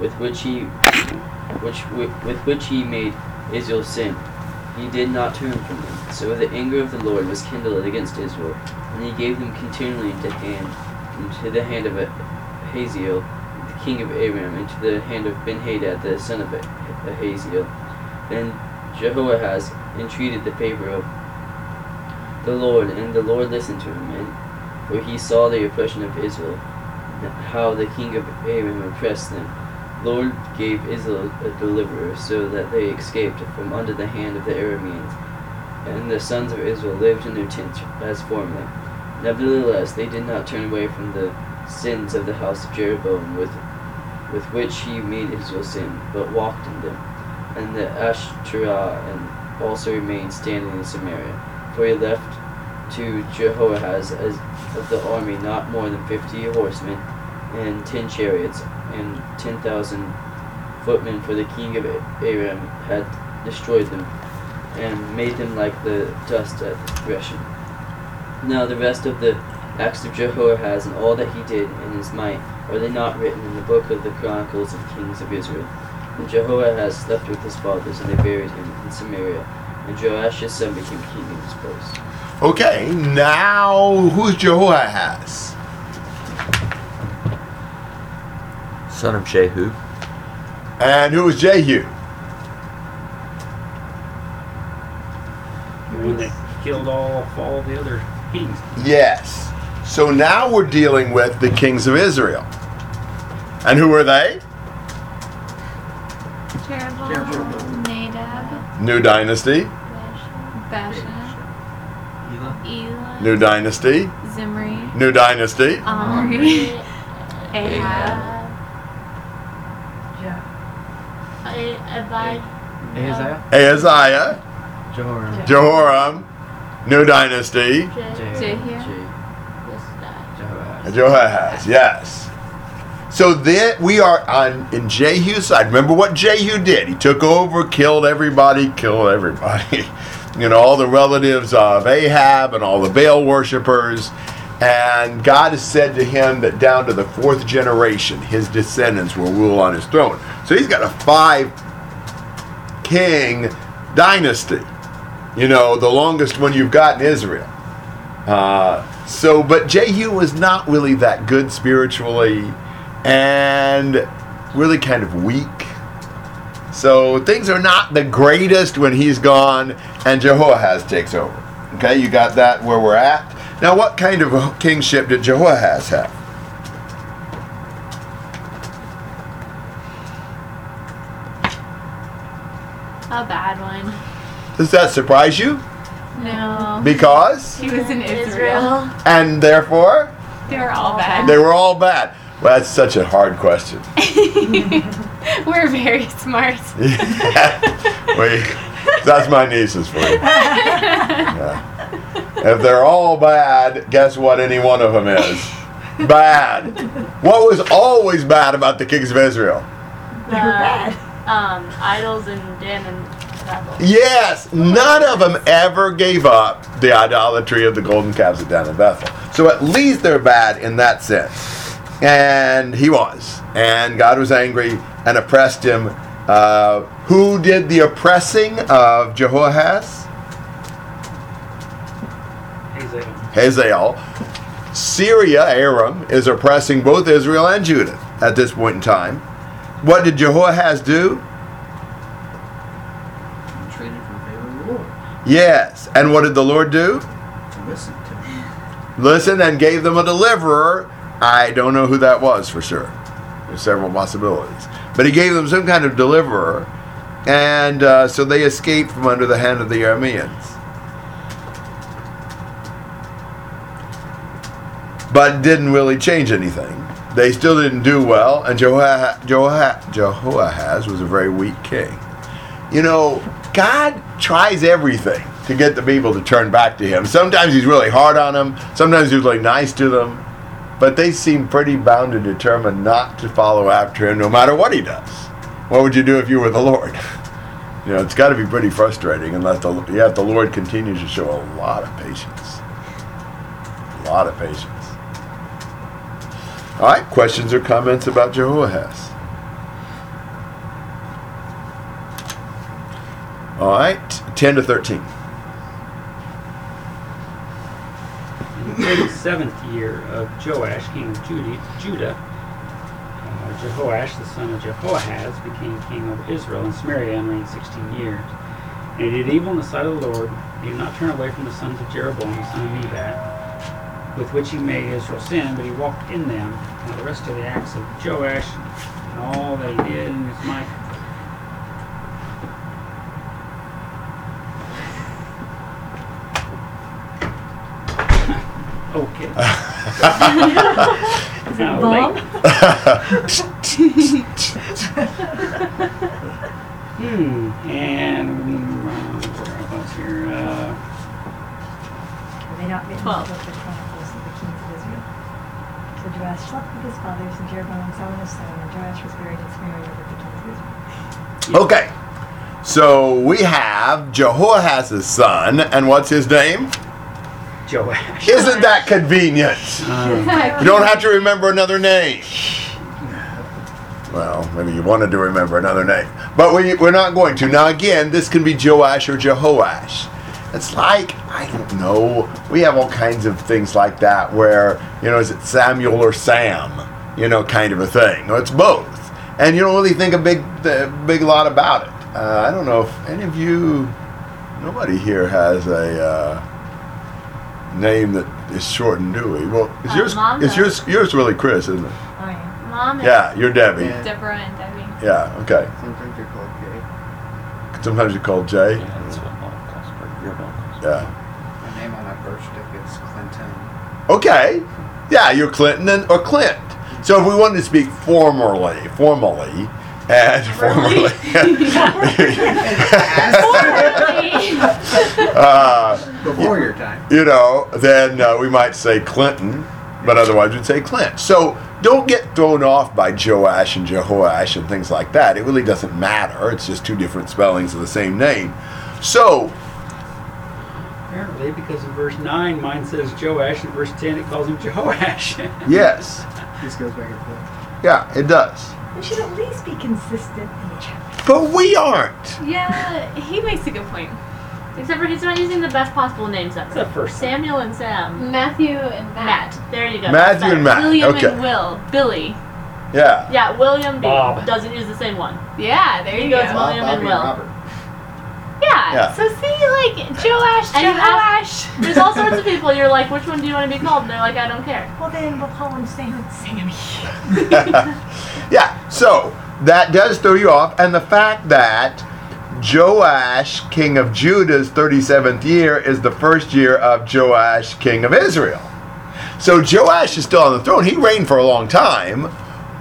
with which he which with, with which he made Israel sin. He did not turn from them. So the anger of the Lord was kindled against Israel, and he gave them continually into hand into the hand of Hazael, the king of Aram, into the hand of Benhadad, the son of Hazael. Then Jehoahaz entreated the favor of the Lord, and the Lord listened to him, and for he saw the oppression of Israel, how the king of Aram oppressed them. Lord gave Israel a deliverer, so that they escaped from under the hand of the Arameans. And the sons of Israel lived in their tents as formerly. Nevertheless, they did not turn away from the sins of the house of Jeroboam, with, with which he made Israel sin, but walked in them. And the Ashtoreth and also remained standing in Samaria. For he left to Jehoahaz as of the army not more than fifty horsemen, and ten chariots, and ten thousand footmen, for the king of Aram had destroyed them, and made them like the dust at threshing. Now the rest of the acts of Jehoahaz and all that he did in his might, are they not written in the book of the Chronicles of Kings of Israel? And Jehoahaz slept with his fathers, and they buried him in Samaria. And Joash his son became king in his place. Okay, now who's Jehoahaz? Son of Jehu. And who was Jehu? The one that killed all, all the other kings. Yes. So now we're dealing with the kings of Israel. And who are they? Jeroboam, Nadab, New dynasty. Baasha, Elah. Elah, New dynasty. Zimri, New dynasty. Omri, Ahab, Ahaziah. Ahaziah. Jehoram. Jehoram. New dynasty. Jehu, Jehoahaz. Jehoahaz. Yes. So then we are on in Jehu's side. Remember what Jehu did? He took over, killed everybody, killed everybody. you know, all the relatives of Ahab and all the Baal worshippers. And God has said to him that down to the fourth generation, his descendants will rule on his throne. So he's got a five king dynasty. You know, the longest one you've got in Israel. Uh, so, but Jehu was not really that good spiritually and really kind of weak. So things are not the greatest when he's gone and Jehoahaz takes over. Okay, you got that where we're at? Now, what kind of kingship did Jehoahaz have? A bad one. Does that surprise you? No. Because? He was in Israel. And therefore? They were all bad. They were all bad. Well, that's such a hard question. We're very smart. Wait, that's my nieces for you. Yeah. If they're all bad, guess what any one of them is? Bad. What was always bad about the kings of Israel? The, um, idols and Dan and Bethel. Yes, none of them ever gave up the idolatry of the golden calves at Dan and Bethel. So at least they're bad in that sense. And he was. And God was angry and oppressed him. Uh, who did the oppressing of Jehoahaz? Hazael. Hazael. Syria, Aram, is oppressing both Israel and Judah at this point in time. What did Jehoahaz do? Traded from favor of the Lord. Yes. And what did the Lord do? Listen to him. Listen and gave them a deliverer. I don't know who that was for sure. There's several possibilities. But he gave them some kind of deliverer. And uh, so they escaped from under the hand of the Arameans. But didn't really change anything. They still didn't do well, and Jehoah- Jehoah- Jehoahaz was a very weak king. You know, God tries everything to get the people to turn back to Him. Sometimes He's really hard on them, sometimes He's really nice to them, but they seem pretty bound and determined not to follow after Him no matter what He does. What would you do if you were the Lord? You know, it's got to be pretty frustrating unless the, yet the Lord continues to show a lot of patience. A lot of patience. All right, questions or comments about Jehoahaz? All right, 10 to 13. In the 37th year of Joash, king of Judah, uh, Jehoash, the son of Jehoahaz, became king of Israel in Samaria and reigned 16 years. And he did evil in the sight of the Lord, he did not turn away from the sons of Jeroboam, the son of Nebat, with which he made Israel sin, but he walked in them. Now the rest of the acts of Joash and all that he did in his might. okay. Is it bomb? hmm. And um, where I was here. Uh, they not 12. Joash slept with his fathers, and Jeroboam Solomon his son, and Joash was buried in Samaria with the kings of Israel. Okay. So we have Jehoahaz's son, and what's his name? Joash. Isn't that convenient? Um, You don't have to remember another name. Well, maybe you wanted to remember another name. But we, we're not going to. Now, again, this can be Joash or Jehoash. It's like, I don't know, we have all kinds of things like that where, you know, is it Samuel or Sam? You know, kind of a thing. No, it's both. And you don't really think a big, a big lot about it. Uh, I don't know if any of you, nobody here has a uh, name that is short and dewy. Well, is Uh, yours, Mom is yours, yours really Chris, isn't it? I am. Mom. Yeah, you're Debbie. Yeah. Deborah and Debbie. Yeah, okay. Sometimes you're called Jay. Sometimes you're called Jay. Yeah, that's what mom calls her. Your mom calls Yeah. My name on my birth certificate is Clinton. Okay. Yeah, you're Clinton and, or Clint. So if we wanted to speak formally, formally, and formally, uh, Before your time. you know, then uh, we might say Clinton, but otherwise we'd say Clint. So don't get thrown off by Joash and Jehoash and things like that. It really doesn't matter. It's just two different spellings of the same name. So, apparently, because in verse 9, mine says Joash, and verse 10, it calls him Joash. yes, This goes back and forth. yeah, it does. We should at least be consistent in each other. But we aren't. Yeah, he makes a good point. Except for he's not using the best possible names ever. Except for Samuel and Sam. Matthew and Matt. There you go. Matthew and better. Matt. William okay. and Will. Billy. Yeah. Yeah, William B. Bob. doesn't use the same one. Yeah, there He you goes go. William Bob, and Bobby, Will. Robert. Yeah. Yeah. So see, like Joash, And you have- Joash. There's all sorts of people. You're like, which one do you want to be called? And they're like, I don't care. Well, then we'll call him Sam Sammy. yeah, so that does throw you off. And the fact that Joash, king of Judah's 37th year, is the first year of Joash, king of Israel. So Joash is still on the throne. He reigned for a long time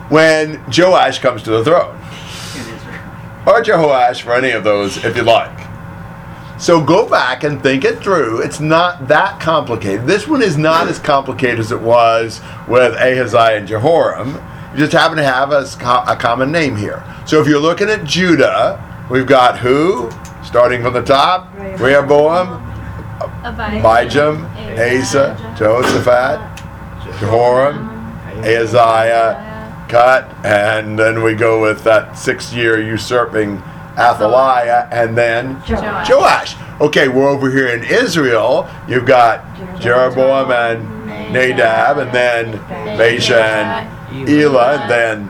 when Joash comes to the throne. In Israel. Or Jehoash, for any of those, if you like. So go back and think it through. It's not that complicated. This one is not as complicated as it was with Ahaziah and Jehoram. You just happen to have a, a common name here. So if you're looking at Judah, we've got who? Starting from the top, Rehoboam, Abijam, Asa, Jehoshaphat, Jehoram, Ahaziah, cut, and then we go with that six-year usurping Athaliah, and then Joash. Joash. Okay, we're over here in Israel. You've got Jeroboam and Nadab, and then Baasha and Elah, and then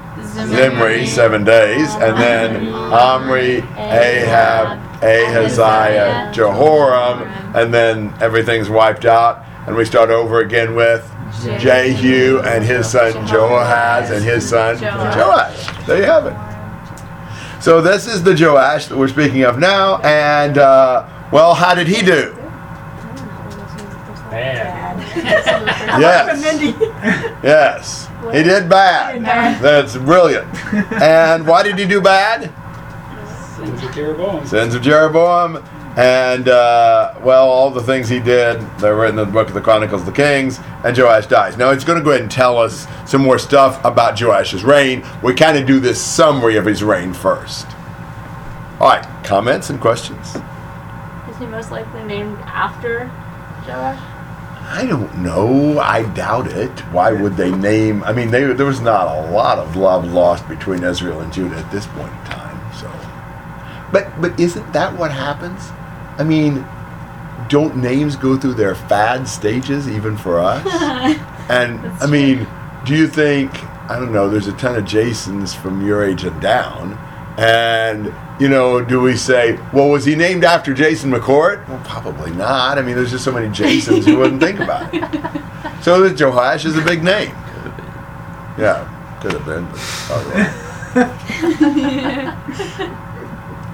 Zimri, seven days, and then Omri, Ahab, Ahaziah, Jehoram, and then everything's wiped out, and we start over again with Jehu and his son Joahaz and his son Joash. There you have it. So this is the Joash that we're speaking of now, and uh, well, how did he do? Bad. Yes, yes, he did bad. That's brilliant. And why did he do bad? Sins of Jeroboam. Sins of Jeroboam, and uh, well, all the things he did, they're written in the book of the Chronicles of the Kings, and Joash dies. Now, it's going to go ahead and tell us some more stuff about Joash's reign. We kind of do this summary of his reign first. All right, comments and questions? Is he most likely named after Joash? I don't know. I doubt it. Why would they name? I mean, they, there was not a lot of love lost between Israel and Judah at this point in time. So, But but isn't that what happens? I mean, don't names go through their fad stages even for us? And That's I mean, do you think I don't know? There's a ton of Jasons from your age and down, and you know, do we say, well, was he named after Jason McCourt? Well, probably not. I mean, there's just so many Jasons you wouldn't think about it. So the Joash is a big name. Could have been. Yeah, could have been. But, oh.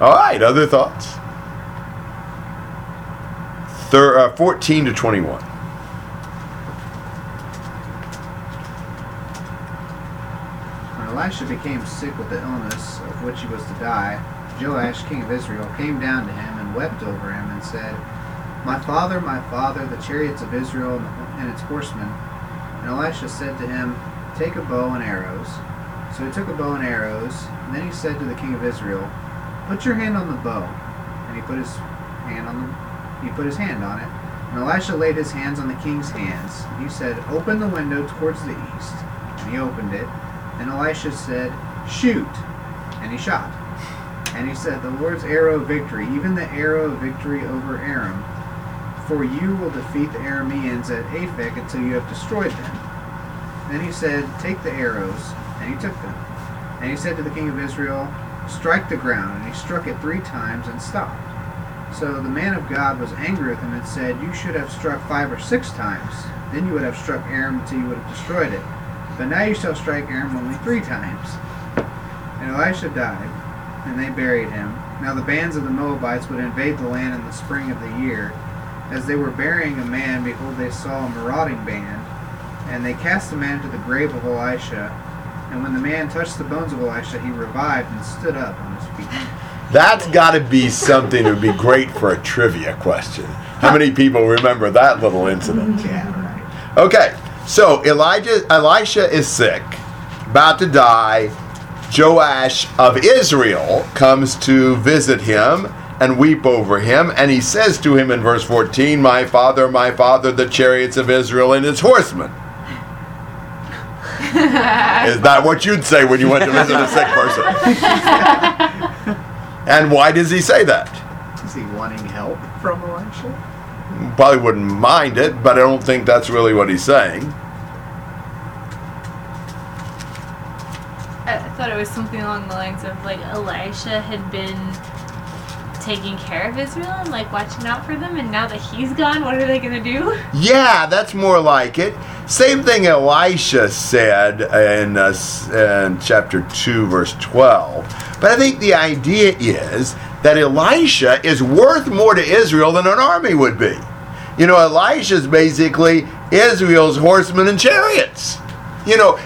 All right, other thoughts? Thir- uh, 14 to 21. When Elisha became sick with the illness of which he was to die, Joash, king of Israel, came down to him and wept over him and said, My father, my father, the chariots of Israel and its horsemen. And Elisha said to him, Take a bow and arrows. So he took a bow and arrows, and then he said to the king of Israel, Put your hand on the bow. And he put his hand on the, he put his hand on it. And Elisha laid his hands on the king's hands. And he said, Open the window towards the east. And he opened it. And Elisha said, Shoot. And he shot. And he said, The Lord's arrow of victory, even the arrow of victory over Aram. For you will defeat the Arameans at Aphek until you have destroyed them. Then he said, Take the arrows. And he took them. And he said to the king of Israel, Strike the ground. And he struck it three times and stopped. So the man of God was angry with him and said, You should have struck five or six times. Then you would have struck Aram until you would have destroyed it. But now you shall strike Aram only three times. And Elisha died, and they buried him. Now the bands of the Moabites would invade the land in the spring of the year. As they were burying a man, behold, they saw a marauding band. And they cast the man into the grave of Elisha. And when the man touched the bones of Elisha, he revived and stood up on his feet. That's got to be something that would be great for a trivia question. How many people remember that little incident? Yeah, right. Okay, so Elijah, Elisha is sick, about to die. Joash of Israel comes to visit him and weep over him, and he says to him in verse 14, My father, my father, the chariots of Israel and its horsemen. Is that what you'd say when you went to visit a sick person? and why does he say that? Is he wanting help from Elisha? Probably wouldn't mind it, but I don't think that's really what he's saying. I I thought it was something along the lines of like Elisha had been taking care of Israel and like watching out for them, and now that he's gone, what are they gonna do? Yeah, that's more like it. Same thing Elisha said in, uh, in chapter 2, verse 12. But I think the idea is that Elisha is worth more to Israel than an army would be. You know, Elisha's basically Israel's horsemen and chariots. You know,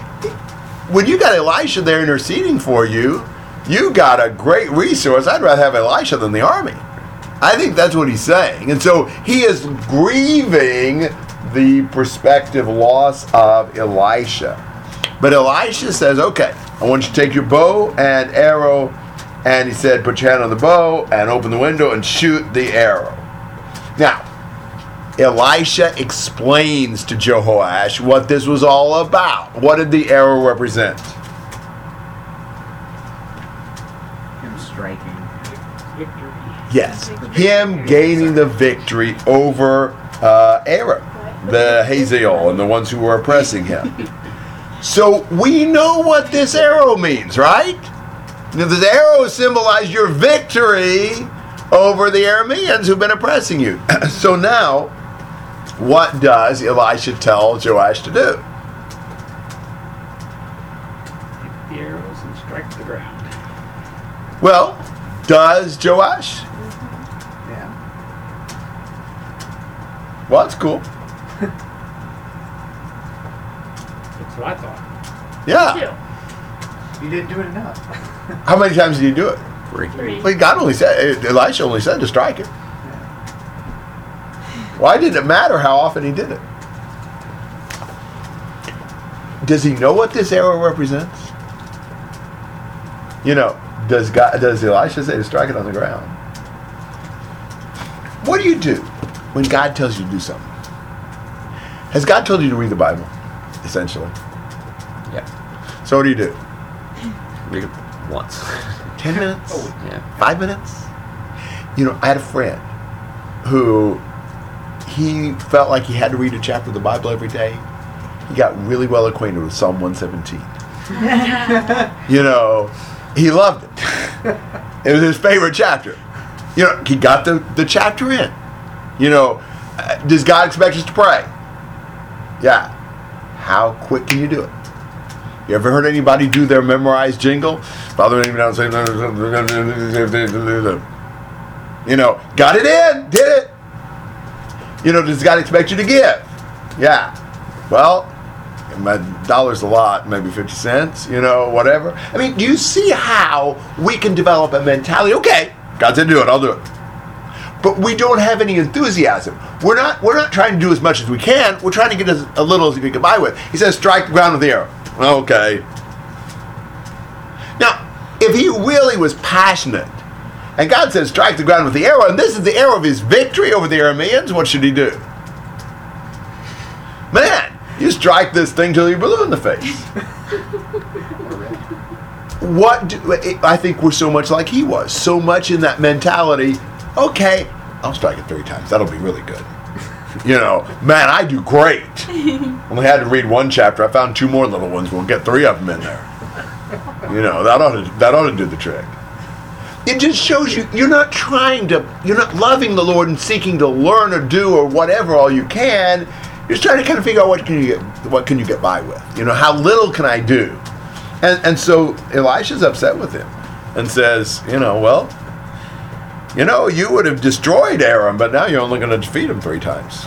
when you got Elisha there interceding for you, you got a great resource. I'd rather have Elisha than the army. I think that's what he's saying. And so he is grieving the prospective loss of Elisha. But Elisha says, okay, I want you to take your bow and arrow. And he said, put your hand on the bow and open the window and shoot the arrow. Now, Elisha explains to Jehoash what this was all about. What did the arrow represent? Him striking. Victory. Yes, him gaining the victory over uh, the Hazael, and the ones who were oppressing him. So we know what this arrow means, right? Now, this arrow symbolized your victory over the Arameans who've been oppressing you. so now, what does Elisha tell Joash to do? Take the arrows and strike the ground. Well, does Joash? Yeah. Well, that's cool. That's what I thought. Yeah. You didn't do it enough. How many times did you do it? Three. Three. Well, God only said, Elisha only said to strike it. Why did it matter how often he did it? Does he know what this arrow represents? You know, does God does Elisha say to strike it on the ground? What do you do when God tells you to do something? Has God told you to read the Bible? Essentially. Yeah. So what do you do? Read it. once. 10 minutes? Oh, yeah. Five minutes? You know, I had a friend who he felt like he had to read a chapter of the Bible every day. He got really well acquainted with Psalm 117. you know, he loved it. it was his favorite chapter. You know, he got the, the chapter in. You know, uh, does God expect us to pray? Yeah. How quick can you do it? You ever heard anybody do their memorized jingle? Father, name down, say, you know, got it in, did it. You know, does God expect you to give? Yeah. Well, my dollar's a lot, maybe 50 cents, you know, whatever. I mean, do you see how we can develop a mentality? Okay, God said do it, I'll do it. But we don't have any enthusiasm. We're not we're not trying to do as much as we can. We're trying to get as a little as we can buy with. He says strike the ground with the arrow. Okay. Now, if he really was passionate, and God says strike the ground with the arrow, and this is the arrow of his victory over the Arameans, what should he do? Man, you strike this thing till you're blue in the face. what do, I think we're so much like he was, so much in that mentality. Okay, I'll strike it three times. That'll be really good. You know, man, I do great. Only had to read one chapter. I found two more little ones. We'll get three of them in there. You know, that ought to that ought to do the trick. It just shows you you're not trying to you're not loving the Lord and seeking to learn or do or whatever all you can. You're just trying to kind of figure out what can you get what can you get by with. You know, how little can I do? And and so Elisha's upset with him and says, you know, well, you know, you would have destroyed Aram, but now you're only going to defeat him three times.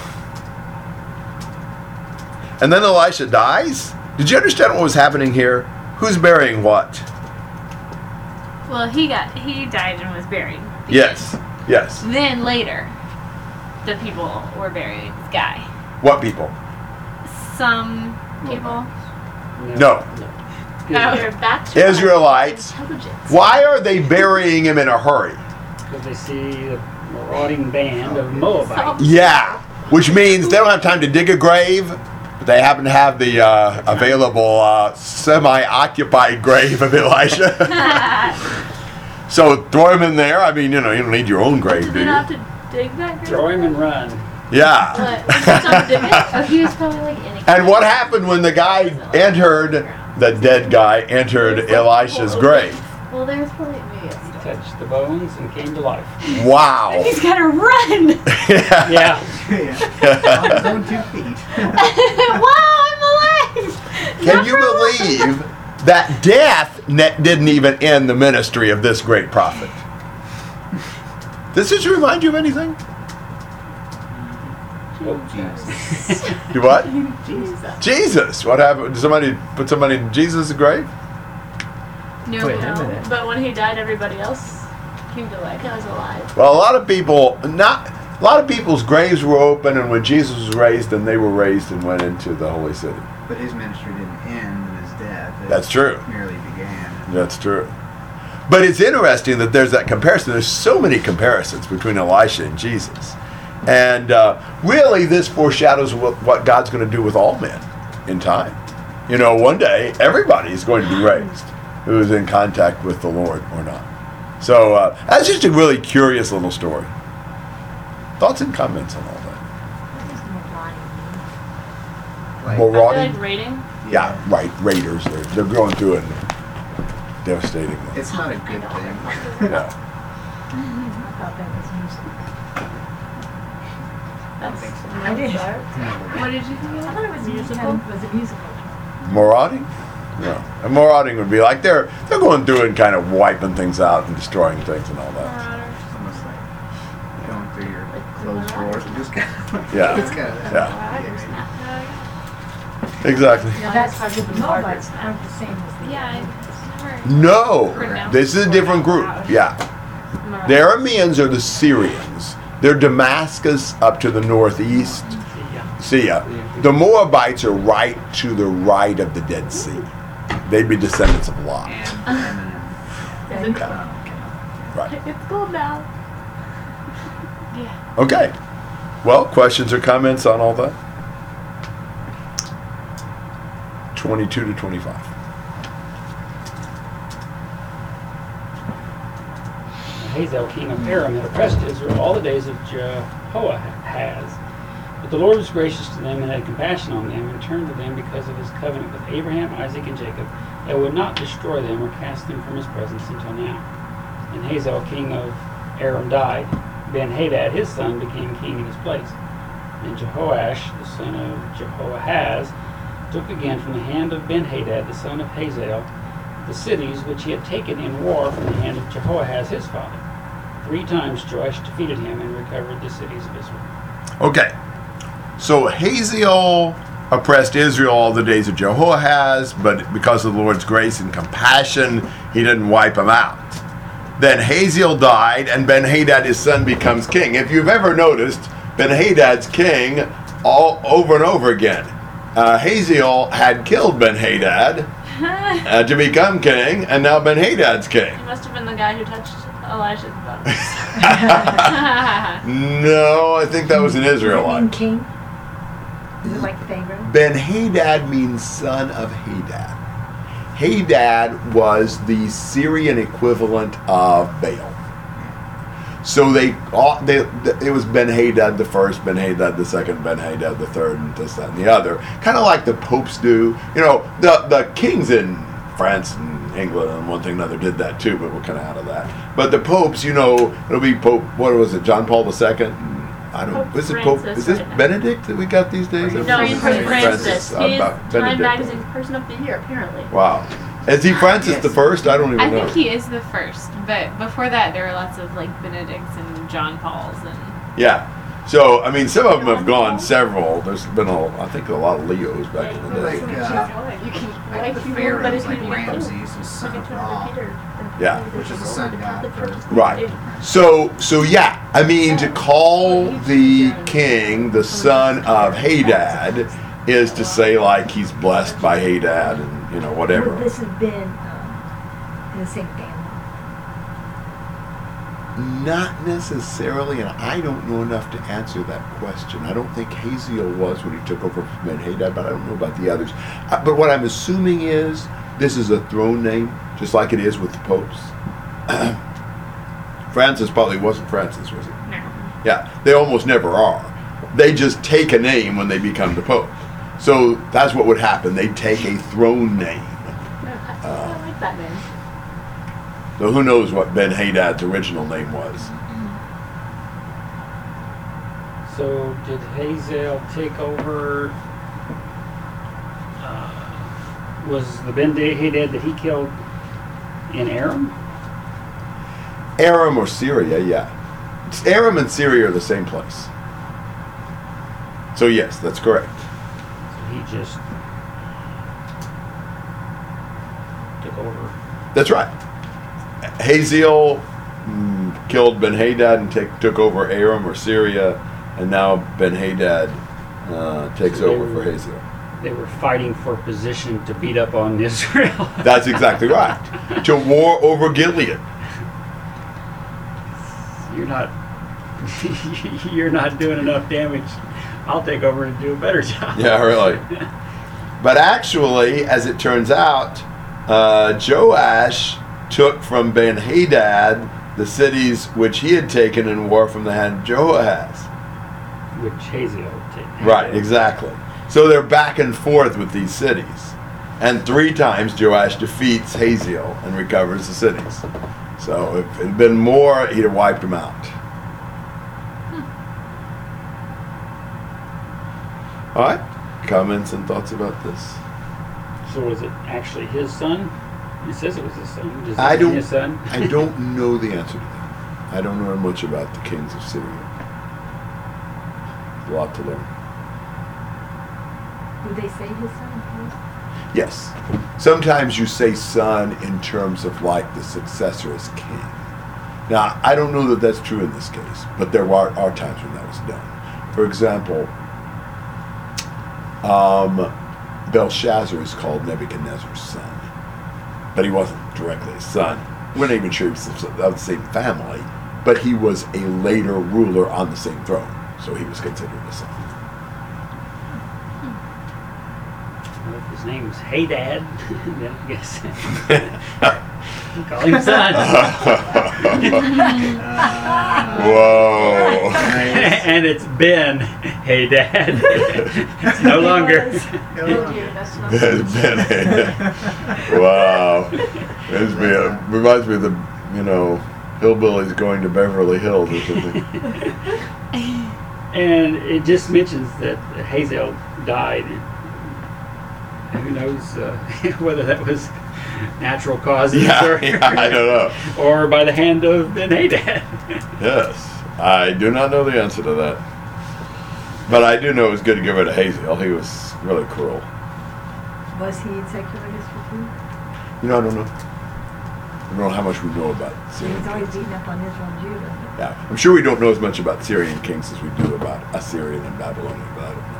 And then Elisha dies. Did you understand what was happening here? Who's burying what? Well, he got he died and was buried. Yes. Yes. Then later, the people were burying this guy. What people? Some people. No. Oh. They're back to Israelites. Why are they burying him in a hurry? Because they see a marauding band of Moabites. Yeah. Which means they don't have time to dig a grave, but they happen to have the uh, available uh, semi occupied grave of Elisha. so throw him in there. I mean, you know, you don't need your own grave, Did do they you? not have to dig that grave? Throw him and run. Yeah. He not dig it? He was probably like in And what happened when the guy entered, the dead guy entered Elisha's grave? Well, there's probably maybe a He touched the bones and came to life. Wow. He's gotta run. yeah. yeah. On his own two feet. wow, I'm alive. Can Not you for a believe that death ne- didn't even end the ministry of this great prophet? Does this remind you of anything? Oh, Jesus. Do what? Jesus. Jesus. What happened? Did somebody put somebody in Jesus' grave? No, Wait a no. minute. But when he died, everybody else came to life. That was alive. Well, a lot of people, not a lot of people's graves were open, and when Jesus was raised, and they were raised and went into the holy city. But his ministry didn't end in his death. It That's true. It merely began. That's true. But it's interesting that there's that comparison. There's so many comparisons between Elisha and Jesus. And uh, really, this foreshadows what, what God's going to do with all men in time. You know, one day, everybody is going to be raised who is in contact with the Lord or not. So uh, that's just a really curious little story. Thoughts and comments on all that? Like, More I feel rotting? like raiding. Yeah, right. Raiders. They're, they're going through and devastating them. It's not a good thing. Yeah. I thought that was music. That's I did. What did you think? I thought it was Musical? musical. Was it musical? Marauding? No. And marauding would be like they're they're going through and kind of wiping things out and destroying things and all that. Almost like going through your closed drawers and just kind of. Yeah. It's kind of. Yeah. Exactly. Yeah, That's that's the Moabites aren't the same as the. Yeah, No. This is a different group. Yeah. The Arameans are the Syrians. They're Damascus up to the northeast. See ya. The Moabites are right to the right of the Dead Sea. They'd be descendants of Lot. Yeah, you- Right. It's cold now. Yeah. Okay. Well, questions or comments on all that? 22 to 25. Hazael, king of Aram, had oppressed Israel all the days of Jehoahaz. But the Lord was gracious to them and had compassion on them, and turned to them because of his covenant with Abraham, Isaac, and Jacob, and would not destroy them or cast them from his presence until now. And Hazael, king of Aram, died. Ben Hadad, his son, became king in his place. And Jehoash, the son of Jehoahaz, took again from the hand of Ben Hadad, the son of Hazael, the cities which he had taken in war from the hand of Jehoahaz his father. Three times Joash defeated him and recovered the cities of Israel. Okay. So Hazael oppressed Israel all the days of Jehoahaz, but because of the Lord's grace and compassion, he didn't wipe them out. Then Hazael died, and Ben Hadad, his son, becomes king. If you've ever noticed, Ben Hadad's king all over and over again. Uh, Hazael had killed Ben Hadad uh, to become king, and now Ben Hadad's king. He must have been the guy who touched Elijah's buttons. no, I think that was an Does it Israelite. king? Like? Ben Hadad means son of Hadad. Hadad was the Syrian equivalent of Baal. So they, all- they, it was Ben Hadad the first, Ben Hadad the second, Ben Hadad the third, and this, that, and the other. Kind of like the popes do. You know, the the kings in France and England and one thing another did that too, but we're kind of out of that. But the popes, you know, it'll be Pope. What was it? John Paul II. And I don't. Pope is it Pope? Francis Is this right now. Benedict that we got these days? no, Everybody's he's saying Francis. I'm He's Time Benedict. Magazine Person of the Year, apparently. Wow. Is he ah, Francis the first? I don't even I know. I think he is the first, but before that, there were lots of like Benedicts and John Pauls and Yeah. So I mean, some of them have gone several. There's been a, I think a lot of Leos back in the day. Like, uh, You can like the Pharaoh, like if you do it, Ramses was son of Ra. Yeah. Which is the sun god for- Right. So so yeah, I mean to call the king the son of Hadad is to say like he's blessed by Hadad and you know Would whatever. this have been um, in the same family? Not necessarily, and I don't know enough to answer that question. I don't think Hazael was when he took over from Ben but I don't know about the others. Uh, but what I'm assuming is this is a throne name, just like it is with the popes. Francis probably wasn't Francis, was it? no. Yeah, they almost never are. They just take a name when they become the pope. So that's what would happen. They'd take a throne name. I I like that name. So who knows what Ben Hadad's original name was? So did Hazael take over? Uh, was the Ben Hadad that he killed in Aram? Aram or Syria, yeah. It's Aram and Syria are the same place. So yes, that's correct. So he just took over. That's right. Hazael mm, killed Ben Hadad and take, took over Aram or Syria, and now Ben Hadad uh, takes So over for were- Hazael. They were fighting for position to beat up on Israel. That's exactly right. to war over Gilead. You're not. you're not doing enough damage. I'll take over and do a better job. Yeah, really. But actually, as it turns out, uh, Joash took from Ben Hadad the cities which he had taken in war from the hand of Jehoahaz. Which Hazael would take. Right, exactly. So they're back and forth with these cities. And three times Joash defeats Hazael and recovers the cities. So if it had been more, he'd have wiped them out. All right. Comments and thoughts about this? So was it actually his son? It says it was his son. Does it I mean don't- His son. I don't know the answer to that. I don't know much about the kings of Syria. A lot to learn. Would they say his son? Yes. Sometimes you say son in terms of like the successor as king. Now, I don't know that that's true in this case, but there are, are times when that was done. For example, um, Belshazzar is called Nebuchadnezzar's son, but he wasn't directly his son. We're not even sure he was of the same family, but he was a later ruler on the same throne, so he was considered a son. Well, if his name's Hadad, then I guess. Call him son. Whoa. Nice. and it's Ben. Hey, Dad. it's no longer. Did you? That's not. It's been wow. It's been, reminds me of the, you know, hillbillies going to Beverly Hills or something. And it just mentions that Hazael died. Who knows uh, whether that was natural causes Yeah, or, yeah, I don't know. or by the hand of Ben Hadad. Yes, I do not know the answer to that. But I do know it was good to give it to Hazael. He was really cruel. Was he in secular history too? You know, I don't know. I don't know how much we know about He Syrian was always kings. beating up on Israel and Judah. Yeah, I'm sure we don't know as much about Syrian kings as we do about Assyrian and Babylonian, but I don't know.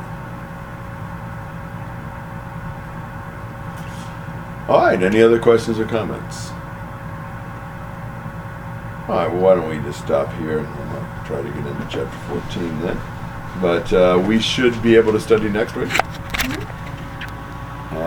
All right, any other questions or comments? All right, well, why don't we just stop here and we'll uh, try to get into chapter 14 then. But uh, we should be able to study next week. And